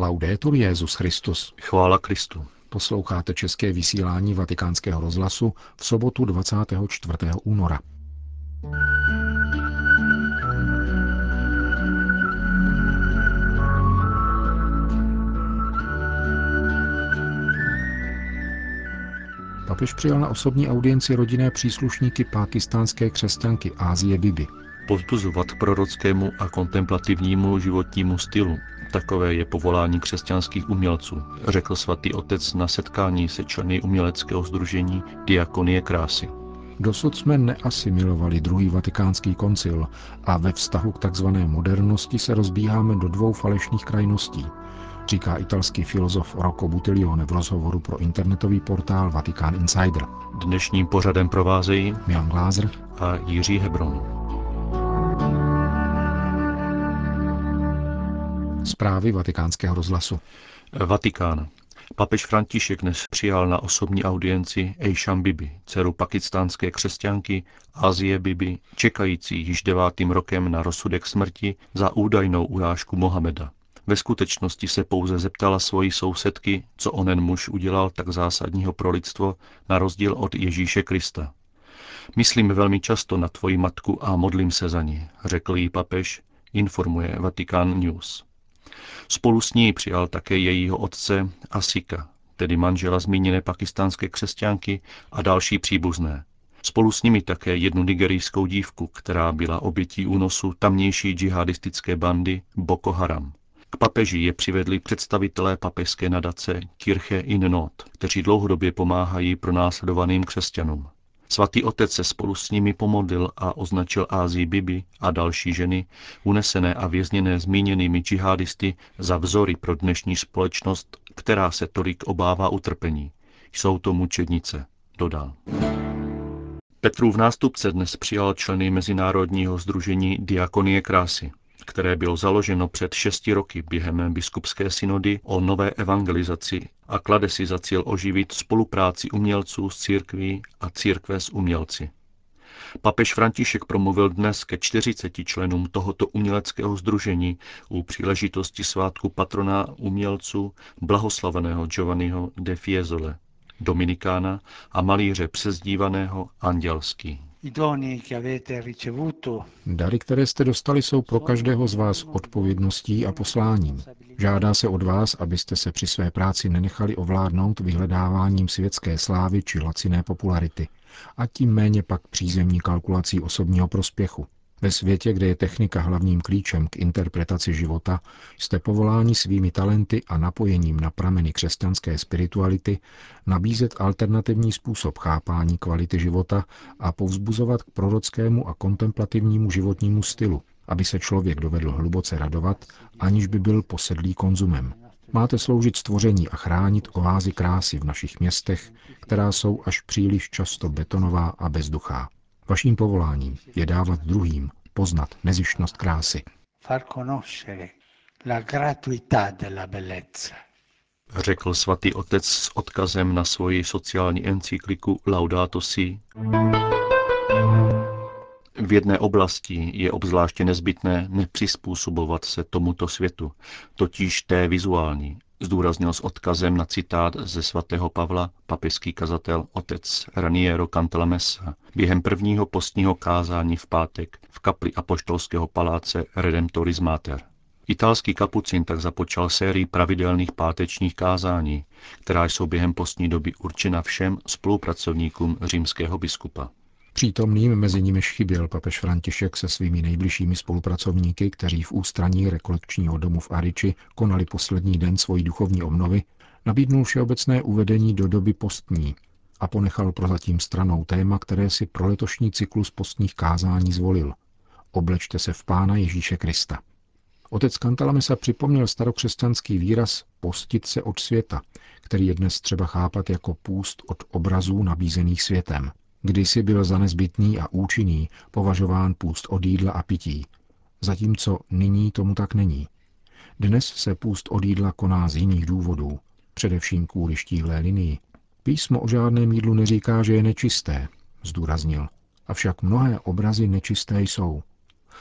Laudetur Jezus Christus. Chvála Kristu. Posloucháte české vysílání Vatikánského rozhlasu v sobotu 24. února. Papež přijal na osobní audienci rodinné příslušníky pákistánské křesťanky Ázie Bibi. Pozbuzovat k prorockému a kontemplativnímu životnímu stylu. Takové je povolání křesťanských umělců, řekl svatý otec na setkání se členy uměleckého združení Diakonie krásy. Dosud jsme neasimilovali druhý vatikánský koncil a ve vztahu k takzvané modernosti se rozbíháme do dvou falešných krajností – říká italský filozof Rocco Buttiglione v rozhovoru pro internetový portál Vatikán Insider. Dnešním pořadem provázejí Milan Glázer a Jiří Hebron. Zprávy vatikánského rozhlasu. Vatikán. Papež František dnes přijal na osobní audienci Ejsham Bibi, dceru pakistánské křesťanky Azie Bibi, čekající již devátým rokem na rozsudek smrti za údajnou urážku Mohameda. Ve skutečnosti se pouze zeptala svojí sousedky, co onen muž udělal tak zásadního pro lidstvo, na rozdíl od Ježíše Krista. Myslím velmi často na tvoji matku a modlím se za ní, řekl jí papež, informuje Vatikán News. Spolu s ní přijal také jejího otce Asika, tedy manžela zmíněné pakistánské křesťanky a další příbuzné. Spolu s nimi také jednu nigerijskou dívku, která byla obětí únosu tamnější džihadistické bandy Boko Haram. K papeži je přivedli představitelé papežské nadace Kirche in Not, kteří dlouhodobě pomáhají pro následovaným křesťanům. Svatý otec se spolu s nimi pomodlil a označil Ázii Bibi a další ženy, unesené a vězněné zmíněnými džihadisty, za vzory pro dnešní společnost, která se tolik obává utrpení. Jsou to mučednice, dodal. Petrův nástupce dnes přijal členy Mezinárodního združení Diakonie krásy které bylo založeno před šesti roky během biskupské synody o nové evangelizaci a klade si za cíl oživit spolupráci umělců s církví a církve s umělci. Papež František promluvil dnes ke 40 členům tohoto uměleckého združení u příležitosti svátku patrona umělců blahoslaveného Giovanniho de Fiesole, Dominikána a malíře přezdívaného Andělský. Dary, které jste dostali, jsou pro každého z vás odpovědností a posláním. Žádá se od vás, abyste se při své práci nenechali ovládnout vyhledáváním světské slávy či laciné popularity a tím méně pak přízemní kalkulací osobního prospěchu. Ve světě, kde je technika hlavním klíčem k interpretaci života, jste povoláni svými talenty a napojením na prameny křesťanské spirituality nabízet alternativní způsob chápání kvality života a povzbuzovat k prorockému a kontemplativnímu životnímu stylu, aby se člověk dovedl hluboce radovat, aniž by byl posedlý konzumem. Máte sloužit stvoření a chránit oázy krásy v našich městech, která jsou až příliš často betonová a bezduchá. Vaším povoláním je dávat druhým poznat nezištnost krásy. Řekl svatý otec s odkazem na svoji sociální encykliku Laudato Si. V jedné oblasti je obzvláště nezbytné nepřizpůsobovat se tomuto světu, totiž té vizuální, zdůraznil s odkazem na citát ze svatého Pavla papežský kazatel otec Raniero Cantalamessa během prvního postního kázání v pátek v kapli apoštolského paláce Redemptoris Mater. Italský kapucin tak započal sérii pravidelných pátečních kázání, která jsou během postní doby určena všem spolupracovníkům římského biskupa. Přítomným mezi nimi chyběl papež František se svými nejbližšími spolupracovníky, kteří v ústraní rekolekčního domu v Ariči konali poslední den svojí duchovní obnovy, nabídnul všeobecné uvedení do doby postní a ponechal prozatím stranou téma, které si pro letošní cyklus postních kázání zvolil. Oblečte se v Pána Ježíše Krista. Otec Kantalamesa připomněl starokřesťanský výraz postit se od světa, který je dnes třeba chápat jako půst od obrazů nabízených světem. Kdysi byl za nezbytný a účinný považován půst od jídla a pití, zatímco nyní tomu tak není. Dnes se půst od jídla koná z jiných důvodů, především kvůli štíhlé linii. Písmo o žádném jídlu neříká, že je nečisté, zdůraznil. Avšak mnohé obrazy nečisté jsou.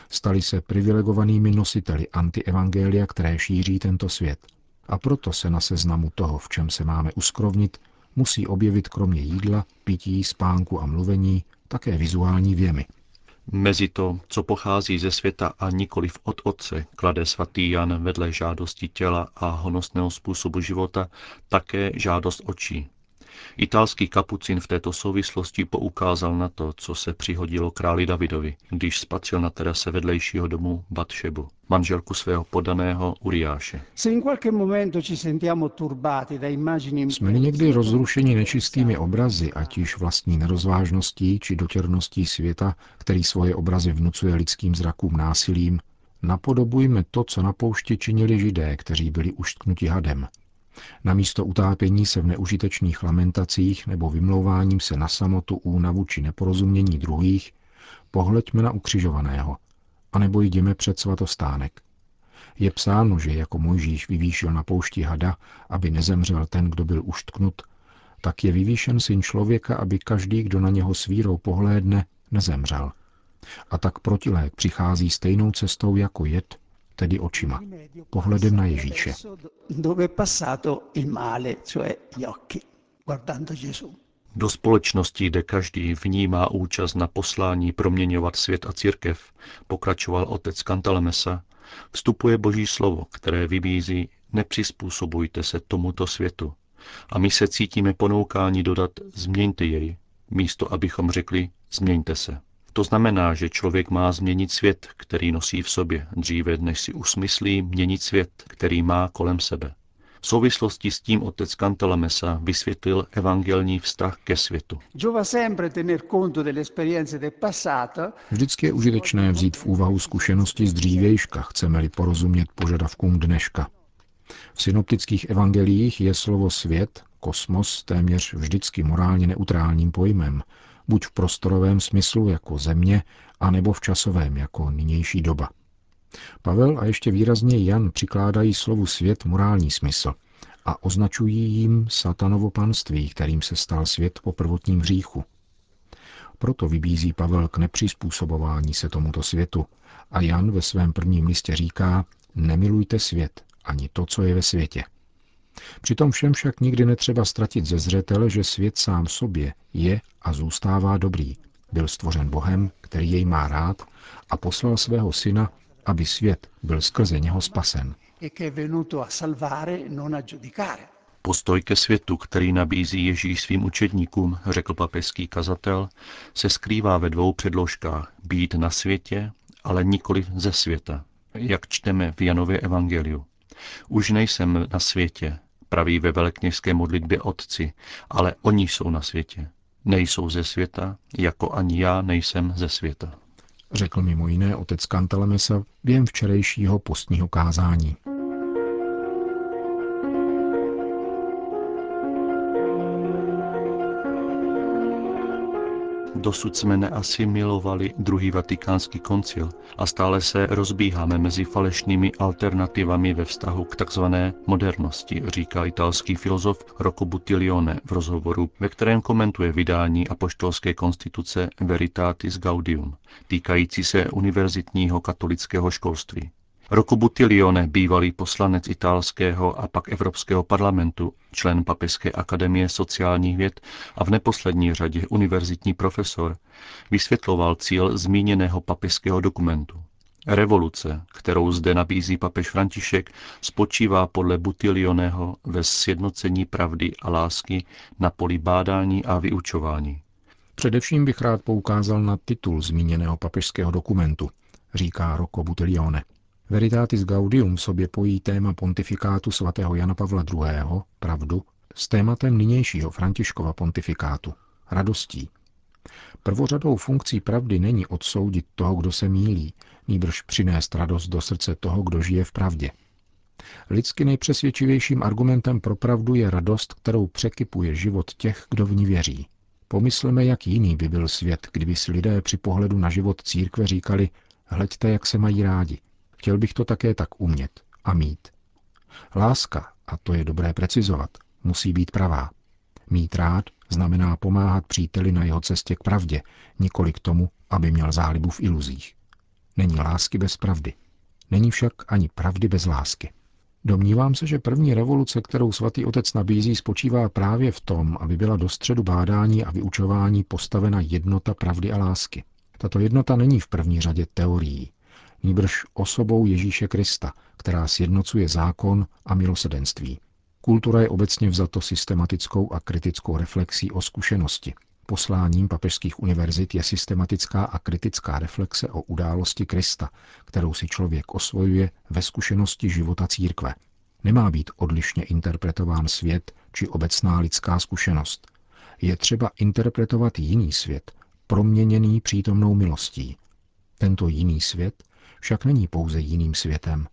Stali se privilegovanými nositeli antievangelia, které šíří tento svět. A proto se na seznamu toho, v čem se máme uskrovnit, musí objevit kromě jídla, pití, spánku a mluvení také vizuální věmy. Mezi to, co pochází ze světa a nikoliv od Otce, klade svatý Jan vedle žádosti těla a honostného způsobu života také žádost očí. Italský kapucin v této souvislosti poukázal na to, co se přihodilo králi Davidovi, když spatřil na terase vedlejšího domu Batšebu, manželku svého podaného Uriáše. jsme někdy rozrušeni nečistými obrazy, ať již vlastní nerozvážností či dotěrností světa, který svoje obrazy vnucuje lidským zrakům násilím, napodobujme to, co na poušti činili židé, kteří byli uštknuti hadem – Namísto utápění se v neužitečných lamentacích nebo vymlouváním se na samotu, únavu či neporozumění druhých, pohleďme na ukřižovaného, anebo jdeme před svatostánek. Je psáno, že jako Mojžíš vyvýšil na poušti hada, aby nezemřel ten, kdo byl uštknut, tak je vyvýšen syn člověka, aby každý, kdo na něho svírou pohlédne, nezemřel. A tak protilék přichází stejnou cestou jako jed, tedy očima, pohledem na Ježíše. Do společnosti, kde každý vnímá účast na poslání proměňovat svět a církev, pokračoval otec Kantalemesa, vstupuje Boží slovo, které vybízí nepřizpůsobujte se tomuto světu. A my se cítíme ponoukáni dodat změňte jej, místo abychom řekli změňte se. To znamená, že člověk má změnit svět, který nosí v sobě, dříve než si usmyslí měnit svět, který má kolem sebe. V souvislosti s tím otec Cantalamessa vysvětlil evangelní vztah ke světu. Vždycky je užitečné vzít v úvahu zkušenosti z dřívějška, chceme-li porozumět požadavkům dneška. V synoptických evangeliích je slovo svět, kosmos, téměř vždycky morálně neutrálním pojmem, buď v prostorovém smyslu jako země, anebo v časovém jako nynější doba. Pavel a ještě výrazně Jan přikládají slovu svět morální smysl a označují jim satanovo panství, kterým se stal svět po prvotním hříchu. Proto vybízí Pavel k nepřizpůsobování se tomuto světu a Jan ve svém prvním listě říká, nemilujte svět, ani to, co je ve světě. Přitom všem však nikdy netřeba ztratit ze zřetele, že svět sám sobě je a zůstává dobrý. Byl stvořen Bohem, který jej má rád a poslal svého syna, aby svět byl skrze něho spasen. Postoj ke světu, který nabízí Ježíš svým učedníkům, řekl papežský kazatel, se skrývá ve dvou předložkách. Být na světě, ale nikoli ze světa, jak čteme v Janově evangeliu. Už nejsem na světě, praví ve velekněžské modlitbě Otci, ale oni jsou na světě. Nejsou ze světa, jako ani já nejsem ze světa. Řekl mimo jiné otec Kantalemesa během včerejšího postního kázání. Dosud jsme neasimilovali druhý vatikánský koncil a stále se rozbíháme mezi falešnými alternativami ve vztahu k takzvané modernosti, říká italský filozof Rocco Buttiglione v rozhovoru, ve kterém komentuje vydání apoštolské konstituce Veritatis Gaudium, týkající se univerzitního katolického školství. Rocco Buttiglione, bývalý poslanec italského a pak Evropského parlamentu, člen Papežské akademie sociálních věd a v neposlední řadě univerzitní profesor, vysvětloval cíl zmíněného papežského dokumentu. Revoluce, kterou zde nabízí papež František, spočívá podle Butilioneho ve sjednocení pravdy a lásky na poli bádání a vyučování. Především bych rád poukázal na titul zmíněného papežského dokumentu, říká Rocco Butilione. Veritatis Gaudium sobě pojí téma pontifikátu svatého Jana Pavla II., pravdu, s tématem nynějšího Františkova pontifikátu, radostí. Prvořadou funkcí pravdy není odsoudit toho, kdo se mílí, nýbrž přinést radost do srdce toho, kdo žije v pravdě. Lidsky nejpřesvědčivějším argumentem pro pravdu je radost, kterou překypuje život těch, kdo v ní věří. Pomysleme, jak jiný by byl svět, kdyby si lidé při pohledu na život církve říkali, hleďte, jak se mají rádi. Chtěl bych to také tak umět a mít. Láska, a to je dobré precizovat, musí být pravá. Mít rád znamená pomáhat příteli na jeho cestě k pravdě, nikoli k tomu, aby měl zálibu v iluzích. Není lásky bez pravdy. Není však ani pravdy bez lásky. Domnívám se, že první revoluce, kterou svatý otec nabízí, spočívá právě v tom, aby byla do středu bádání a vyučování postavena jednota pravdy a lásky. Tato jednota není v první řadě teorií, nýbrž osobou Ježíše Krista, která sjednocuje zákon a milosedenství. Kultura je obecně vzato systematickou a kritickou reflexí o zkušenosti. Posláním papežských univerzit je systematická a kritická reflexe o události Krista, kterou si člověk osvojuje ve zkušenosti života církve. Nemá být odlišně interpretován svět či obecná lidská zkušenost. Je třeba interpretovat jiný svět, proměněný přítomnou milostí. Tento jiný svět však není pouze jiným světem,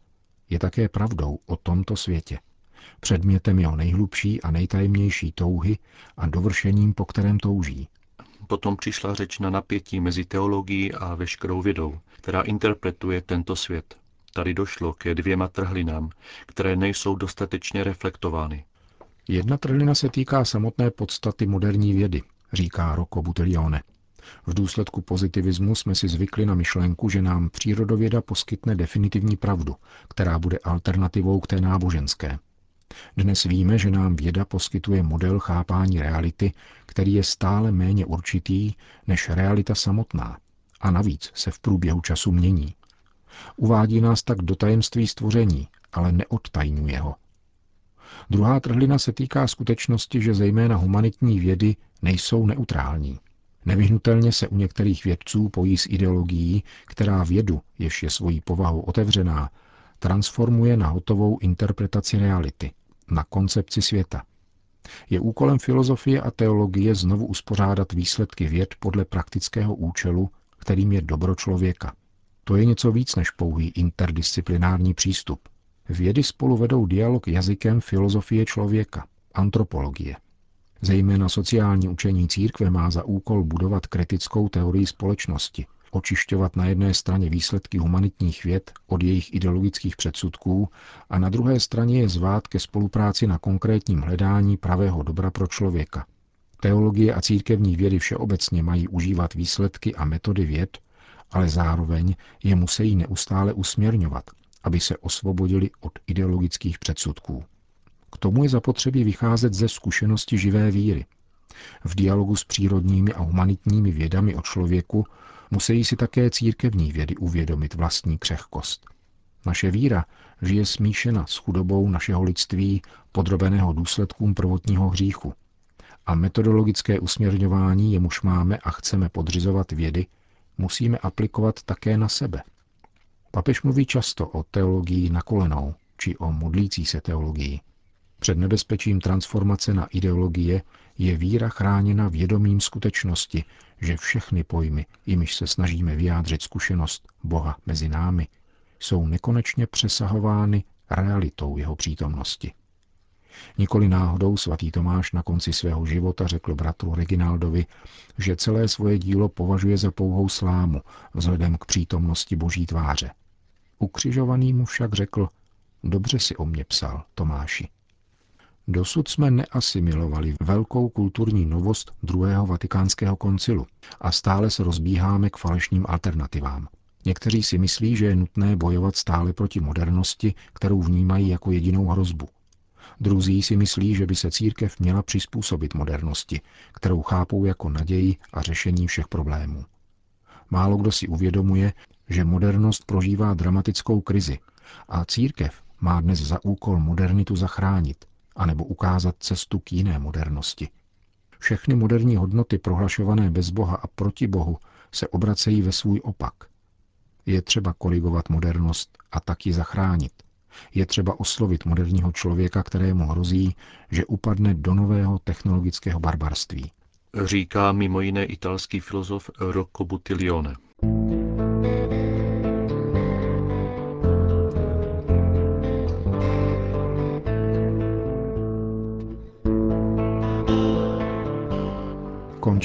je také pravdou o tomto světě předmětem jeho nejhlubší a nejtajemnější touhy a dovršením, po kterém touží. Potom přišla řeč na napětí mezi teologií a veškerou vědou, která interpretuje tento svět. Tady došlo ke dvěma trhlinám, které nejsou dostatečně reflektovány. Jedna trhlina se týká samotné podstaty moderní vědy, říká Rocco Buttiglione. V důsledku pozitivismu jsme si zvykli na myšlenku, že nám přírodověda poskytne definitivní pravdu, která bude alternativou k té náboženské. Dnes víme, že nám věda poskytuje model chápání reality, který je stále méně určitý než realita samotná a navíc se v průběhu času mění. Uvádí nás tak do tajemství stvoření, ale neodtajňuje ho. Druhá trhlina se týká skutečnosti, že zejména humanitní vědy nejsou neutrální. Nevyhnutelně se u některých vědců pojí s ideologií, která vědu, jež je svojí povahou otevřená, transformuje na hotovou interpretaci reality, na koncepci světa. Je úkolem filozofie a teologie znovu uspořádat výsledky věd podle praktického účelu, kterým je dobro člověka. To je něco víc než pouhý interdisciplinární přístup. Vědy spolu vedou dialog jazykem filozofie člověka, antropologie. Zejména sociální učení církve má za úkol budovat kritickou teorii společnosti, očišťovat na jedné straně výsledky humanitních věd od jejich ideologických předsudků a na druhé straně je zvát ke spolupráci na konkrétním hledání pravého dobra pro člověka. Teologie a církevní vědy všeobecně mají užívat výsledky a metody věd, ale zároveň je musí neustále usměrňovat, aby se osvobodili od ideologických předsudků. K tomu je zapotřebí vycházet ze zkušenosti živé víry. V dialogu s přírodními a humanitními vědami o člověku musí si také církevní vědy uvědomit vlastní křehkost. Naše víra žije smíšena s chudobou našeho lidství podrobeného důsledkům prvotního hříchu. A metodologické usměrňování, jemuž máme a chceme podřizovat vědy, musíme aplikovat také na sebe. Papež mluví často o teologii na kolenou, či o modlící se teologii. Před nebezpečím transformace na ideologie je víra chráněna vědomím skutečnosti, že všechny pojmy, jimiž se snažíme vyjádřit zkušenost Boha mezi námi, jsou nekonečně přesahovány realitou jeho přítomnosti. Nikoli náhodou svatý Tomáš na konci svého života řekl bratru Reginaldovi, že celé svoje dílo považuje za pouhou slámu vzhledem k přítomnosti boží tváře. Ukřižovaný mu však řekl, dobře si o mě psal, Tomáši. Dosud jsme neasimilovali velkou kulturní novost druhého vatikánského koncilu a stále se rozbíháme k falešným alternativám. Někteří si myslí, že je nutné bojovat stále proti modernosti, kterou vnímají jako jedinou hrozbu. Druzí si myslí, že by se církev měla přizpůsobit modernosti, kterou chápou jako naději a řešení všech problémů. Málo kdo si uvědomuje, že modernost prožívá dramatickou krizi a církev má dnes za úkol modernitu zachránit, anebo ukázat cestu k jiné modernosti. Všechny moderní hodnoty prohlašované bez Boha a proti Bohu se obracejí ve svůj opak. Je třeba korigovat modernost a tak ji zachránit. Je třeba oslovit moderního člověka, kterému hrozí, že upadne do nového technologického barbarství. Říká mimo jiné italský filozof Rocco Buttiglione.